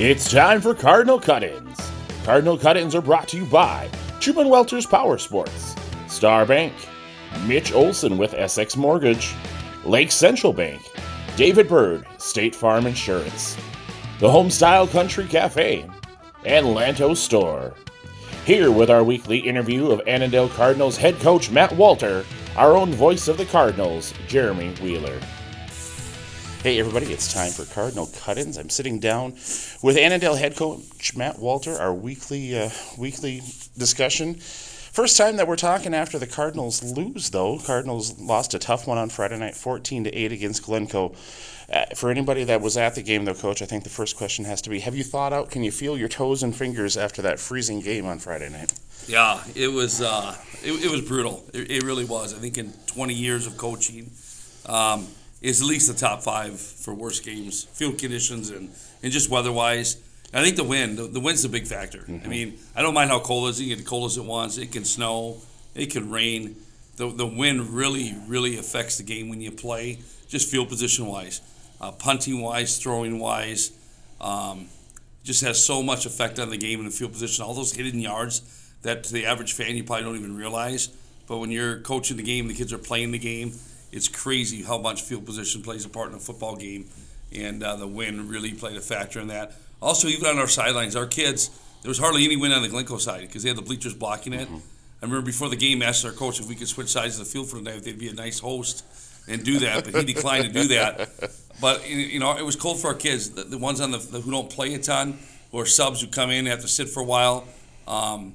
It's time for Cardinal Cut-ins. Cardinal Cut-ins are brought to you by Truman Welter's Power Sports, Star Bank, Mitch Olson with Essex Mortgage, Lake Central Bank, David Bird, State Farm Insurance, the Homestyle Country Cafe, and Lanto Store. Here with our weekly interview of Annandale Cardinals head coach Matt Walter, our own voice of the Cardinals, Jeremy Wheeler. Hey everybody, it's time for Cardinal Cut-ins. I'm sitting down with Annandale head coach Matt Walter, our weekly uh, weekly discussion. First time that we're talking after the Cardinals lose, though. Cardinals lost a tough one on Friday night, 14 to 8 against Glencoe. Uh, for anybody that was at the game, though, Coach, I think the first question has to be: Have you thought out? Can you feel your toes and fingers after that freezing game on Friday night? Yeah, it was uh, it, it was brutal. It, it really was. I think in 20 years of coaching, um, it's at least the top five for worst games, field conditions, and, and just weather wise. I think the wind, the, the wind's a big factor. Mm-hmm. I mean, I don't mind how cold it is. You get cold as it wants. It can snow. It can rain. The, the wind really, really affects the game when you play, just field position wise, uh, punting wise, throwing wise. Um, just has so much effect on the game and the field position. All those hidden yards that to the average fan you probably don't even realize. But when you're coaching the game, the kids are playing the game. It's crazy how much field position plays a part in a football game, and uh, the wind really played a factor in that. Also, even on our sidelines, our kids, there was hardly any wind on the Glencoe side because they had the bleachers blocking it. Mm-hmm. I remember before the game, asked our coach if we could switch sides of the field for the night, if they'd be a nice host and do that, but he declined to do that. But you know, it was cold for our kids, the, the ones on the, the, who don't play a ton, or subs who come in and have to sit for a while. Um,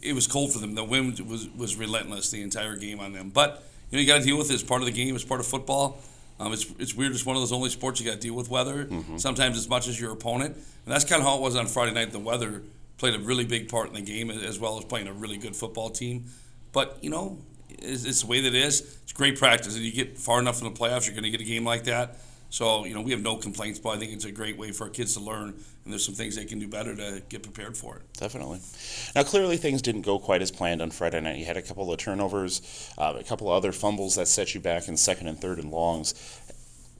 it was cold for them. The wind was was relentless the entire game on them. But you know, you got to deal with it. It's part of the game. It's part of football. Um, it's, it's weird. It's one of those only sports you got to deal with weather. Mm-hmm. Sometimes as much as your opponent, and that's kind of how it was on Friday night. The weather played a really big part in the game, as well as playing a really good football team. But you know, it's, it's the way that it is. It's great practice. If you get far enough in the playoffs, you're going to get a game like that. So, you know, we have no complaints, but I think it's a great way for our kids to learn, and there's some things they can do better to get prepared for it. Definitely. Now, clearly things didn't go quite as planned on Friday night. You had a couple of turnovers, uh, a couple of other fumbles that set you back in second and third and longs.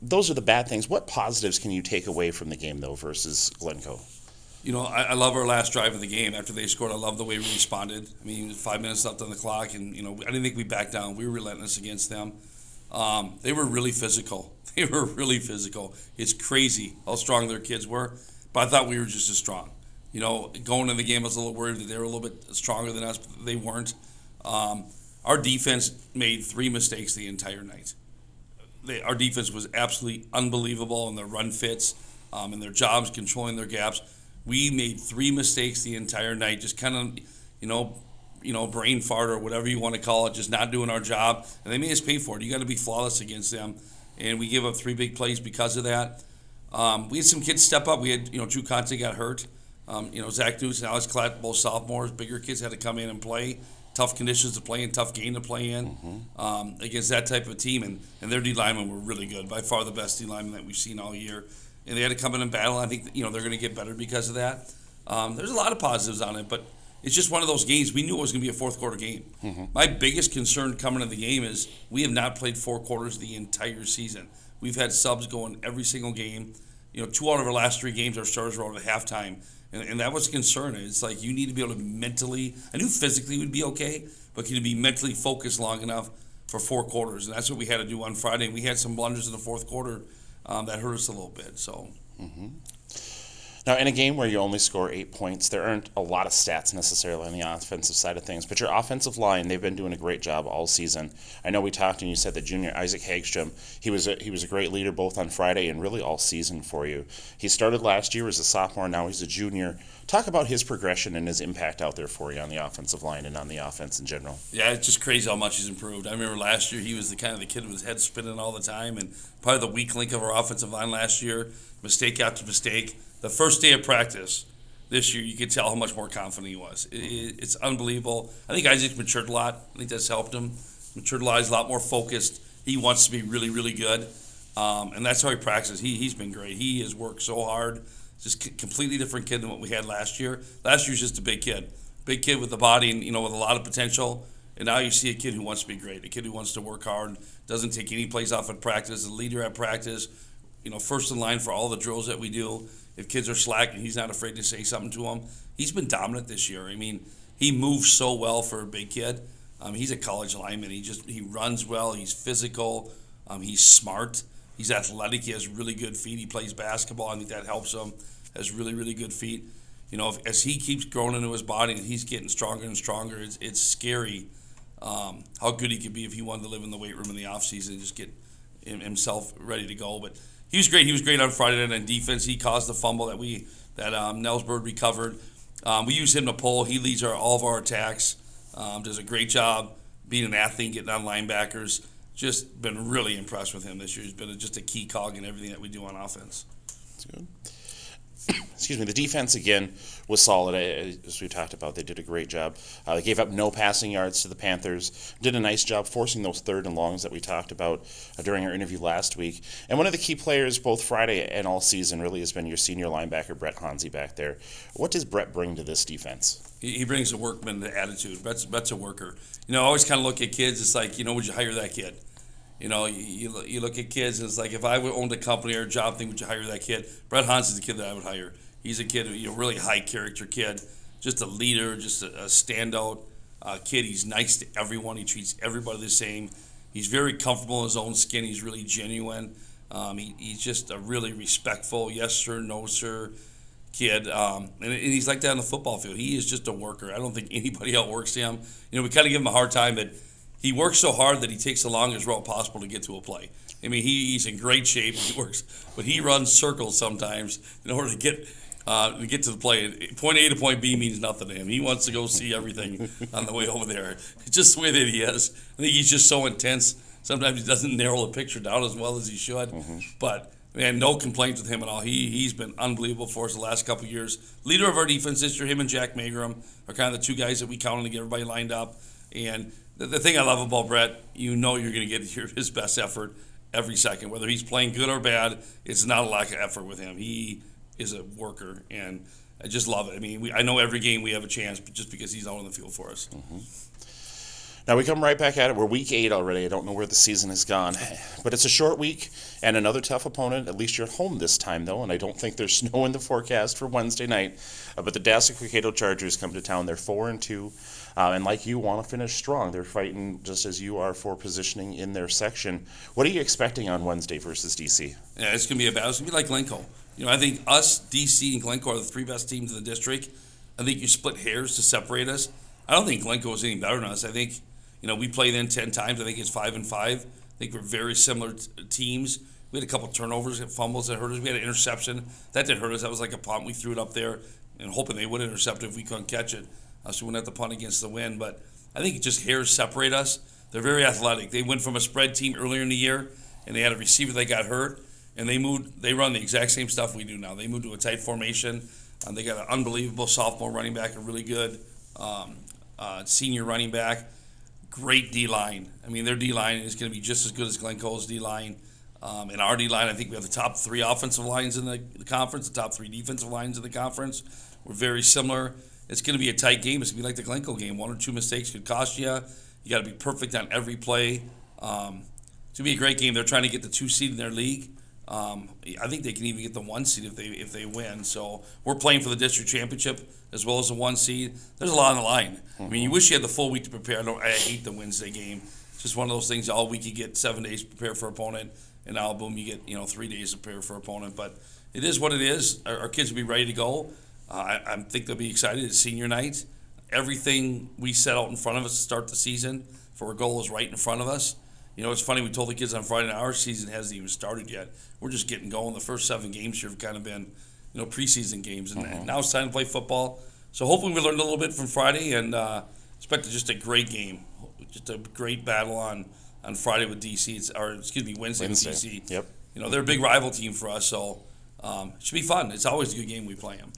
Those are the bad things. What positives can you take away from the game, though, versus Glencoe? You know, I, I love our last drive of the game after they scored. I love the way we responded. I mean, five minutes left on the clock, and, you know, I didn't think we backed down. We were relentless against them. Um, they were really physical. They were really physical. It's crazy how strong their kids were, but I thought we were just as strong. You know, going into the game, I was a little worried that they were a little bit stronger than us, but they weren't. Um, our defense made three mistakes the entire night. They, our defense was absolutely unbelievable in their run fits, um, in their jobs, controlling their gaps. We made three mistakes the entire night, just kind of, you know, you know, brain fart or whatever you want to call it, just not doing our job. And they made us pay for it. You got to be flawless against them. And we gave up three big plays because of that. Um, we had some kids step up. We had, you know, Drew Conte got hurt. Um, you know, Zach Newton, Alex Klatt, both sophomores, bigger kids had to come in and play. Tough conditions to play in, tough game to play in mm-hmm. um, against that type of team. And, and their D linemen were really good, by far the best D linemen that we've seen all year. And they had to come in and battle. I think, you know, they're going to get better because of that. Um, there's a lot of positives on it, but – it's just one of those games. We knew it was going to be a fourth quarter game. Mm-hmm. My biggest concern coming to the game is we have not played four quarters the entire season. We've had subs going every single game. You know, two out of our last three games, our starters were out at halftime. And, and that was a concern. It's like you need to be able to mentally, I knew physically would be okay, but can you be mentally focused long enough for four quarters? And that's what we had to do on Friday. We had some blunders in the fourth quarter um, that hurt us a little bit. So. Mm-hmm. Now, in a game where you only score eight points, there aren't a lot of stats necessarily on the offensive side of things, but your offensive line, they've been doing a great job all season. I know we talked and you said that junior Isaac Hagstrom, he was a, he was a great leader both on Friday and really all season for you. He started last year as a sophomore, now he's a junior. Talk about his progression and his impact out there for you on the offensive line and on the offense in general. Yeah, it's just crazy how much he's improved. I remember last year he was the kind of the kid with his head spinning all the time and probably the weak link of our offensive line last year, mistake after mistake the first day of practice this year, you could tell how much more confident he was. It, it, it's unbelievable. I think Isaac's matured a lot. I think that's helped him. Matured a lot. He's a lot more focused. He wants to be really, really good. Um, and that's how he practices. He, he's been great. He has worked so hard. Just a completely different kid than what we had last year. Last year was just a big kid. Big kid with the body and, you know, with a lot of potential. And now you see a kid who wants to be great, a kid who wants to work hard, doesn't take any plays off at practice, a leader at practice, you know, first in line for all the drills that we do. If kids are slacking, he's not afraid to say something to them. He's been dominant this year. I mean, he moves so well for a big kid. Um, he's a college lineman. He just he runs well. He's physical. Um, he's smart. He's athletic. He has really good feet. He plays basketball. I think that helps him. Has really really good feet. You know, if, as he keeps growing into his body and he's getting stronger and stronger, it's, it's scary um, how good he could be if he wanted to live in the weight room in the offseason and just get himself ready to go. But he was great. He was great on Friday night on defense. He caused the fumble that we that um, Nelsberg recovered. Um, we use him to pull. He leads our all of our attacks. Um, does a great job being an athlete, getting on linebackers. Just been really impressed with him this year. He's been a, just a key cog in everything that we do on offense. That's good. Excuse me, the defense again was solid, as we talked about. They did a great job. Uh, they gave up no passing yards to the Panthers. Did a nice job forcing those third and longs that we talked about uh, during our interview last week. And one of the key players, both Friday and all season, really has been your senior linebacker Brett Hansi back there. What does Brett bring to this defense? He brings a workman attitude. Brett's, Brett's a worker. You know, I always kind of look at kids. It's like, you know, would you hire that kid? You know, you, you look at kids and it's like if I owned a company or a job thing, would you hire that kid? Brett Hans is the kid that I would hire. He's a kid, you know, really high character kid, just a leader, just a, a standout uh, kid. He's nice to everyone. He treats everybody the same. He's very comfortable in his own skin. He's really genuine. Um, he, he's just a really respectful, yes sir, no sir kid. Um, and, and, he's like that on the football field. He is just a worker. I don't think anybody outworks him. You know, we kind of give him a hard time, but he works so hard that he takes the longest route possible to get to a play. I mean, he, he's in great shape. He works, but he runs circles sometimes in order to get uh, to get to the play. Point A to point B means nothing to him. He wants to go see everything on the way over there. It's just the way that he is. I think he's just so intense. Sometimes he doesn't narrow the picture down as well as he should. Mm-hmm. But man, no complaints with him at all. He he's been unbelievable for us the last couple years. Leader of our defense this year, him and Jack Magrum are kind of the two guys that we count on to get everybody lined up. And the, the thing I love about Brett, you know you're going to get his best effort every second. Whether he's playing good or bad, it's not a lack of effort with him. He is a worker, and I just love it. I mean, we, I know every game we have a chance, but just because he's out on the field for us. Mm-hmm. Now we come right back at it. We're week eight already. I don't know where the season has gone, but it's a short week and another tough opponent. At least you're at home this time, though, and I don't think there's snow in the forecast for Wednesday night. Uh, but the Dassel-Cokato Chargers come to town. They're four and two. Uh, and like you, want to finish strong. They're fighting just as you are for positioning in their section. What are you expecting on Wednesday versus DC? Yeah, it's going to be a battle. It's going to be like Glencoe. You know, I think us, DC, and Glencoe are the three best teams in the district. I think you split hairs to separate us. I don't think Glencoe is any better than us. I think, you know, we played in 10 times. I think it's 5 and 5. I think we're very similar t- teams. We had a couple turnovers and fumbles that hurt us. We had an interception. That didn't hurt us. That was like a punt. We threw it up there and hoping they would intercept it if we couldn't catch it. Uh, so we went at the punt against the wind. But I think just hairs separate us. They're very athletic. They went from a spread team earlier in the year, and they had a receiver that got hurt, and they moved. They run the exact same stuff we do now. They moved to a tight formation. Um, they got an unbelievable sophomore running back, a really good um, uh, senior running back. Great D line. I mean, their D line is going to be just as good as Glencoe's D line. Um, in our D line, I think we have the top three offensive lines in the, the conference, the top three defensive lines in the conference. We're very similar it's going to be a tight game. It's going to be like the Glencoe game. One or two mistakes could cost you. You got to be perfect on every play. Um, it's going to be a great game. They're trying to get the two seed in their league. Um, I think they can even get the one seed if they if they win. So we're playing for the district championship as well as the one seed. There's a lot on the line. Mm-hmm. I mean, you wish you had the full week to prepare. I, don't, I hate the Wednesday game. It's just one of those things. All week you get seven days to prepare for opponent, and now boom, you get you know three days to prepare for opponent. But it is what it is. Our, our kids will be ready to go. Uh, I, I, think they'll be excited. It's senior night. Everything we set out in front of us to start the season for our goal is right in front of us. You know, it's funny. We told the kids on Friday night our season hasn't even started yet. We're just getting going. The first seven games here have kind of been, you know, preseason games, and, mm-hmm. now it's time to play football. So hopefully we learned a little bit from Friday and uh, expect just a great game, just a great battle on on Friday with DC. It's, or excuse me, Wednesday, Wednesday. with DC. Yep. You know, they're a big rival team for us, so um, it should be fun. It's always a good game we play them.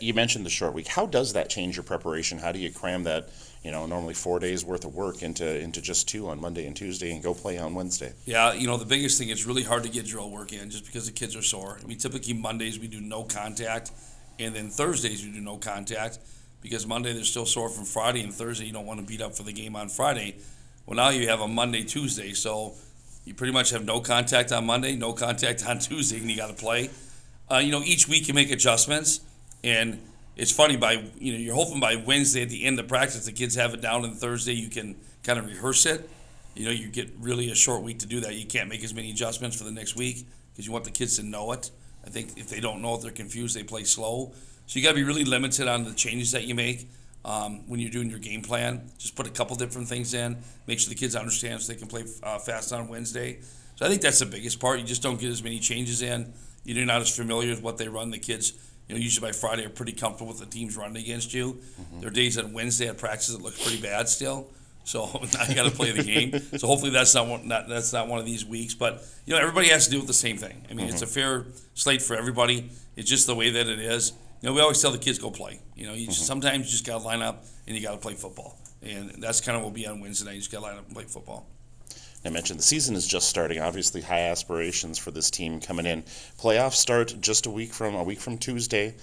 You mentioned the short week. How does that change your preparation? How do you cram that, you know, normally four days worth of work into into just two on Monday and Tuesday and go play on Wednesday? Yeah, you know, the biggest thing is really hard to get drill work in just because the kids are sore. I mean, typically Mondays we do no contact, and then Thursdays we do no contact because Monday they're still sore from Friday, and Thursday you don't want to beat up for the game on Friday. Well, now you have a Monday, Tuesday, so you pretty much have no contact on Monday, no contact on Tuesday, and you got to play. Uh, you know, each week you make adjustments, and it's funny by you know you're hoping by Wednesday at the end of practice the kids have it down, and Thursday you can kind of rehearse it. You know, you get really a short week to do that. You can't make as many adjustments for the next week because you want the kids to know it. I think if they don't know it, they're confused. They play slow. So you got to be really limited on the changes that you make um, when you're doing your game plan. Just put a couple different things in. Make sure the kids understand so they can play uh, fast on Wednesday. So I think that's the biggest part. You just don't get as many changes in. You're not as familiar with what they run. The kids, you know, usually by Friday are pretty comfortable with the teams running against you. Mm-hmm. There are days on Wednesday at practice that looks pretty bad still. So now you got to play the game. So hopefully that's not, one, not that's not one of these weeks. But you know everybody has to do with the same thing. I mean mm-hmm. it's a fair slate for everybody. It's just the way that it is. You know we always tell the kids go play. You know you mm-hmm. just, sometimes you just got to line up and you got to play football. And that's kind of what will be on Wednesday night. You just got to line up and play football. I mentioned the season is just starting. Obviously, high aspirations for this team coming in. Playoffs start just a week from a week from Tuesday.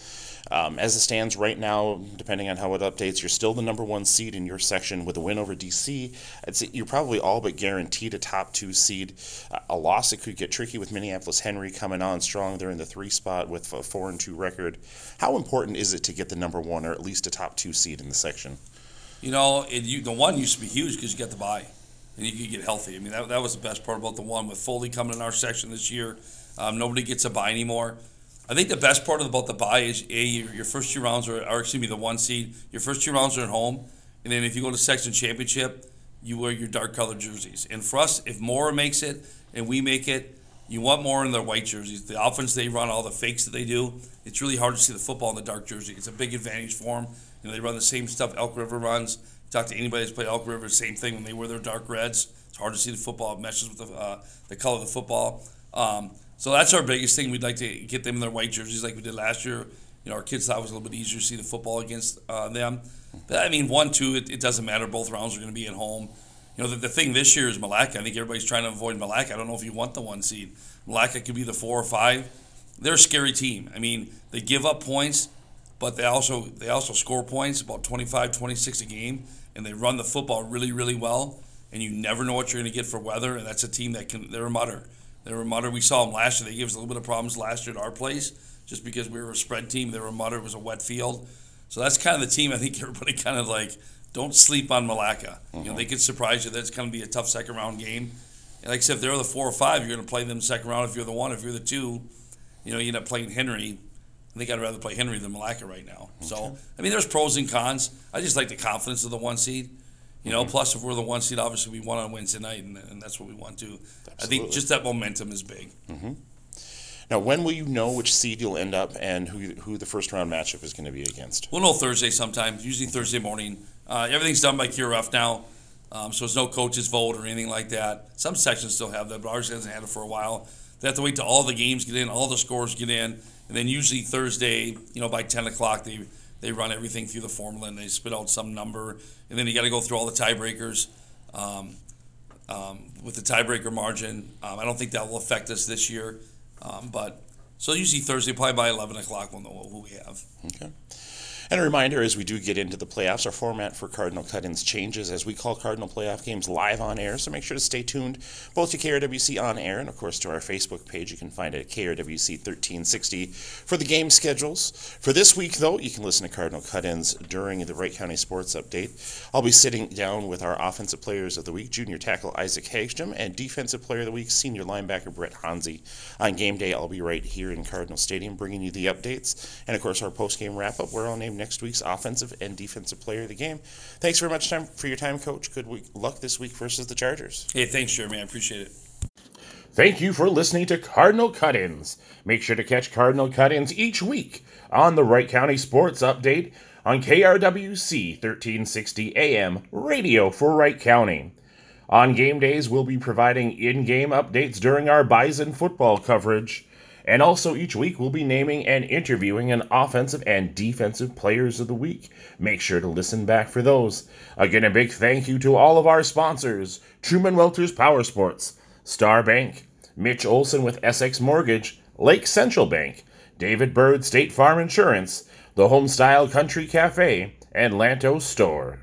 Um, as it stands right now, depending on how it updates, you're still the number one seed in your section with a win over DC. You're probably all but guaranteed a top two seed. Uh, a loss it could get tricky with Minneapolis Henry coming on strong. They're in the three spot with a four and two record. How important is it to get the number one or at least a top two seed in the section? You know, it, you, the one used to be huge because you got the bye and you could get healthy. I mean, that, that was the best part about the one with Foley coming in our section this year. Um, nobody gets a buy anymore. I think the best part about the buy is a your, your first two rounds are, or excuse me, the one seed. Your first two rounds are at home, and then if you go to section championship, you wear your dark colored jerseys. And for us, if Mora makes it and we make it, you want more in their white jerseys. The offense they run, all the fakes that they do, it's really hard to see the football in the dark jersey. It's a big advantage for them. You know, they run the same stuff Elk River runs. Talk to anybody that's played Elk River, same thing when they wear their dark reds. It's hard to see the football. It meshes with the, uh, the color of the football. Um, so that's our biggest thing. We'd like to get them in their white jerseys like we did last year. You know, our kids thought it was a little bit easier to see the football against uh, them. But I mean, one, two, it, it doesn't matter. Both rounds are going to be at home. You know, the, the thing this year is Milaca. I think everybody's trying to avoid Milaca. I don't know if you want the one seed. Milaca could be the four or five. They're a scary team. I mean, they give up points, but they also they also score points about 25, 26 a game, and they run the football really, really well. And you never know what you're going to get for weather. And that's a team that can. They're a mutter. They're a Mutter. We saw them last year. They gave us a little bit of problems last year at our place just because we were a spread team. They were a Mutter. It was a wet field. So that's kind of the team I think everybody kind of like, don't sleep on Milaca. Mm-hmm. You know, uh-huh. they could surprise you. That's going to be a tough second round game. And like I said, if they're the four or five, you're going to play them second round. If you're the one, if you're the two, you know, you end up playing Henry. I think I'd rather play Henry than Milaca right now. Okay. So, I mean, there's pros and cons. I just like the confidence of the one seed. You know, mm-hmm. plus if we're the one seed, obviously we won on Wednesday night, and, and that's what we want to. Absolutely. I think just that momentum is big. Mm-hmm. Now, when will you know which seed you'll end up and who who the first round matchup is going to be against? We'll know Thursday sometime, usually Thursday morning. Uh, everything's done by QRF now, um, so there's no coaches vote or anything like that. Some sections still have that, but ours hasn't had it for a while. They have to wait till all the games get in, all the scores get in, and then usually Thursday, you know, by 10 o'clock, they they run everything through the formula and they spit out some number, and then you got to go through all the tiebreakers. Um, um, with the tiebreaker margin, um, I don't think that will affect us this year, um, but so usually Thursday, probably by eleven o'clock, we'll know who we have. Okay. And a reminder as we do get into the playoffs, our format for Cardinal Cut Ins changes as we call Cardinal playoff games live on air. So make sure to stay tuned both to KRWC on air and, of course, to our Facebook page. You can find it at KRWC 1360 for the game schedules. For this week, though, you can listen to Cardinal Cut Ins during the Wright County Sports Update. I'll be sitting down with our Offensive Players of the Week, junior tackle Isaac Hagstrom, and Defensive Player of the Week, senior linebacker Brett Hansi. On game day, I'll be right here in Cardinal Stadium bringing you the updates. And, of course, our post game wrap up, where I'll name next week's offensive and defensive player of the game. Thanks very much time for your time, Coach. Good week, luck this week versus the Chargers. Hey, thanks, Jeremy. I appreciate it. Thank you for listening to Cardinal Cut Ins. Make sure to catch Cardinal Cut Ins each week on the Wright County Sports Update on KRWC 1360 AM radio for Wright County. On game days, we'll be providing in game updates during our Bison football coverage. And also, each week we'll be naming and interviewing an offensive and defensive players of the week. Make sure to listen back for those. Again, a big thank you to all of our sponsors Truman Welters Power Sports, Star Bank, Mitch Olson with Essex Mortgage, Lake Central Bank, David Bird State Farm Insurance, the Homestyle Country Cafe, and Lanto Store.